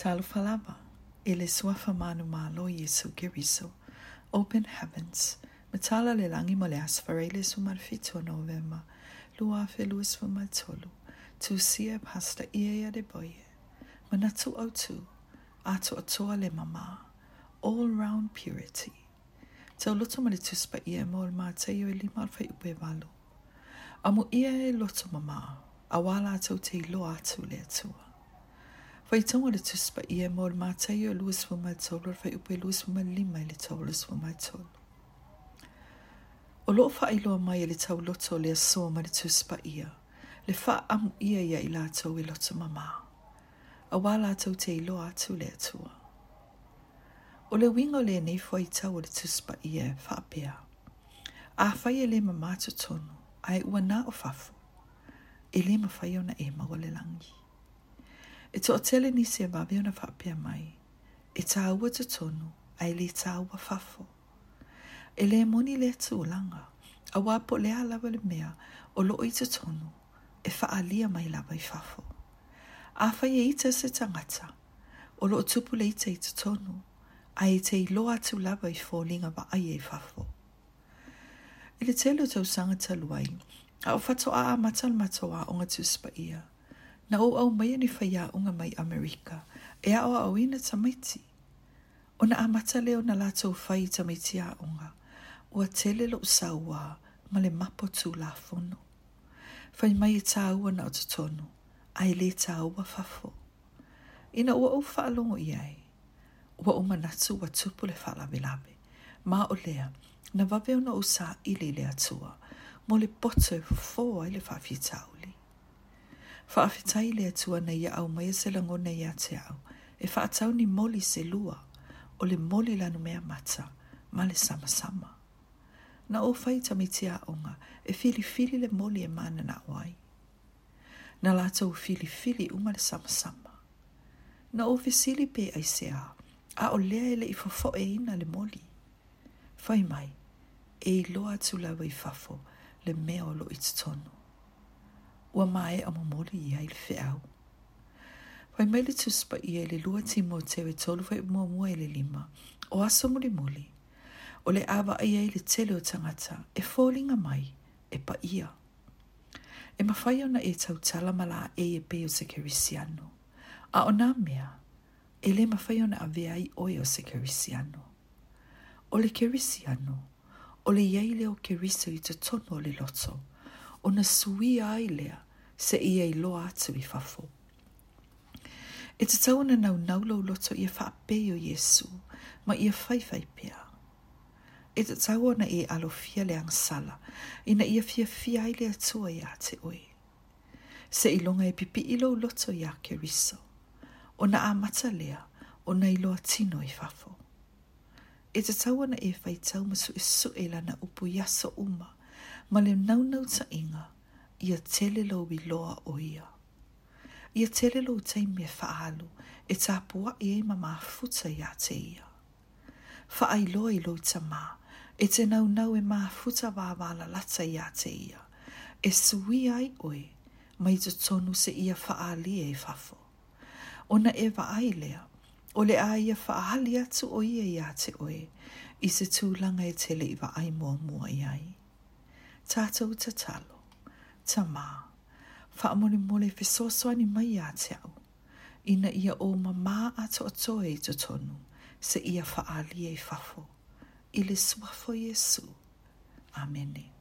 Talu falava, ele sua famanu malo Yesu geriso, open heavens, metala le langi moleas farele su marfito novema, lua felus fumatolu, tu sie pasta ia de boye, manatu otu, ato atoa le mama, all-round purity. Tau loto male tuspa ia mo al māteo e lima alfa Amu ia e loto mama, awala tau te ilo atu le atua. Fai tonga le tuspa ia e mo le mātai o luas wa mātolo, fai upe luas wa lima le tau luas wa mātolo. O loo faa iloa mai le tau loto le asoa ma le tuspa ia, le faa amu ia ia i lātou i e loto mamā. A wā lātou te iloa atu le atua. O le wingo le nei fai tau le tuspa ia faa pia. A fai ele mamā tu tonu, ai e ua nā o fafu, ele mawhai o na e maua le langi. E to o tele ni se vavi ona whapia mai. E ta ua te tonu, a ele ta ua fafo. E le moni le tu ulanga, a wapo le alawa le mea o lo i te tonu, e wha alia mai lawa i fafo. A whai e ita se tangata, o lo tupu le ita i te tonu, a e te iloa tu lawa i fōlinga wa ai e fafo. E le telo tau sangata luai, a o fatoa a matal matoa o ngatuspa ia, na o au mai ni fai a unga mai Amerika. E ao au ina tamaiti. O na amata leo na lato fai tamaiti a unga. O a tele lo sa ua ma le mapo tu la fono. Fai mai e ta ua na o tatono. Ai le ta ua fafo. Ina ua au fa alongo iai. Ua o manatu ua tupu le fa labe Ma o lea na vaveo na usa i le atua. Mo le poto fo fofo ai le fafi tauli fa afitai le atua na ia au mai e se lango na ia te au. E fa atau ni moli se lua, o le moli lanu mea mata, ma le sama sama. Na o fai tamitia onga, e fili fili le moli e mana na wai. Na lata o fili fili uma le sama sama. Na o fisili pe ai se a, a o lea ele i fofo e ina le moli. Fai mai, e i loa tu lawa e i fafo, le mea o lo ititono ua mae o mamori ia i le au. Fai mai le tuspa ia le lua timo te we tolu fai mua mua i le lima, o aso muli muli, o le awa ia i le tele o tangata, e fōlinga mai, e pa ia. E mawhai ona e tau tala mala e e pe o se kerisiano, a o nā mea, e le mawhai ona a vea i oe o se kerisiano. O le kerisiano, o le iei leo keriso i te tono o le loto, ona sui ai lea se ia i loa atu i fafo. E te tau ana nau naulau loto ia whaapeo Iesu, ma ia whaiwhai pia. E te tau e i alofia le ang sala, ina ia fia fia ai lea tua ia te oe. Se ilonga e pipi ilo loto ia ke riso, ona amata lea, ona i loa tino i fafo. E te tau e whaitau masu isu e, e lana upu yaso umaa, ma le naunau ta inga ia tele lo i loa o ia. Ia tele lo tei me whaalu e ta pua e ma ma futa ia te ia. Wha ai loa i lo ta ma e te naunau e ma futa wawala lata ia te ia. E sui ai oe mai te tonu se ia whaali e fafo. Ona e wa ai lea o le aia whaali atu o ia ia te oe i se tūlanga e tele i wa ai mua mua i ai tātou ta talo, ta mā, whaamone mole fe soswani mai a te au, ina ia o ma mā a to atoe i to tonu, se ia faa e fafo, ili suafo Jesu. Amen. Amen.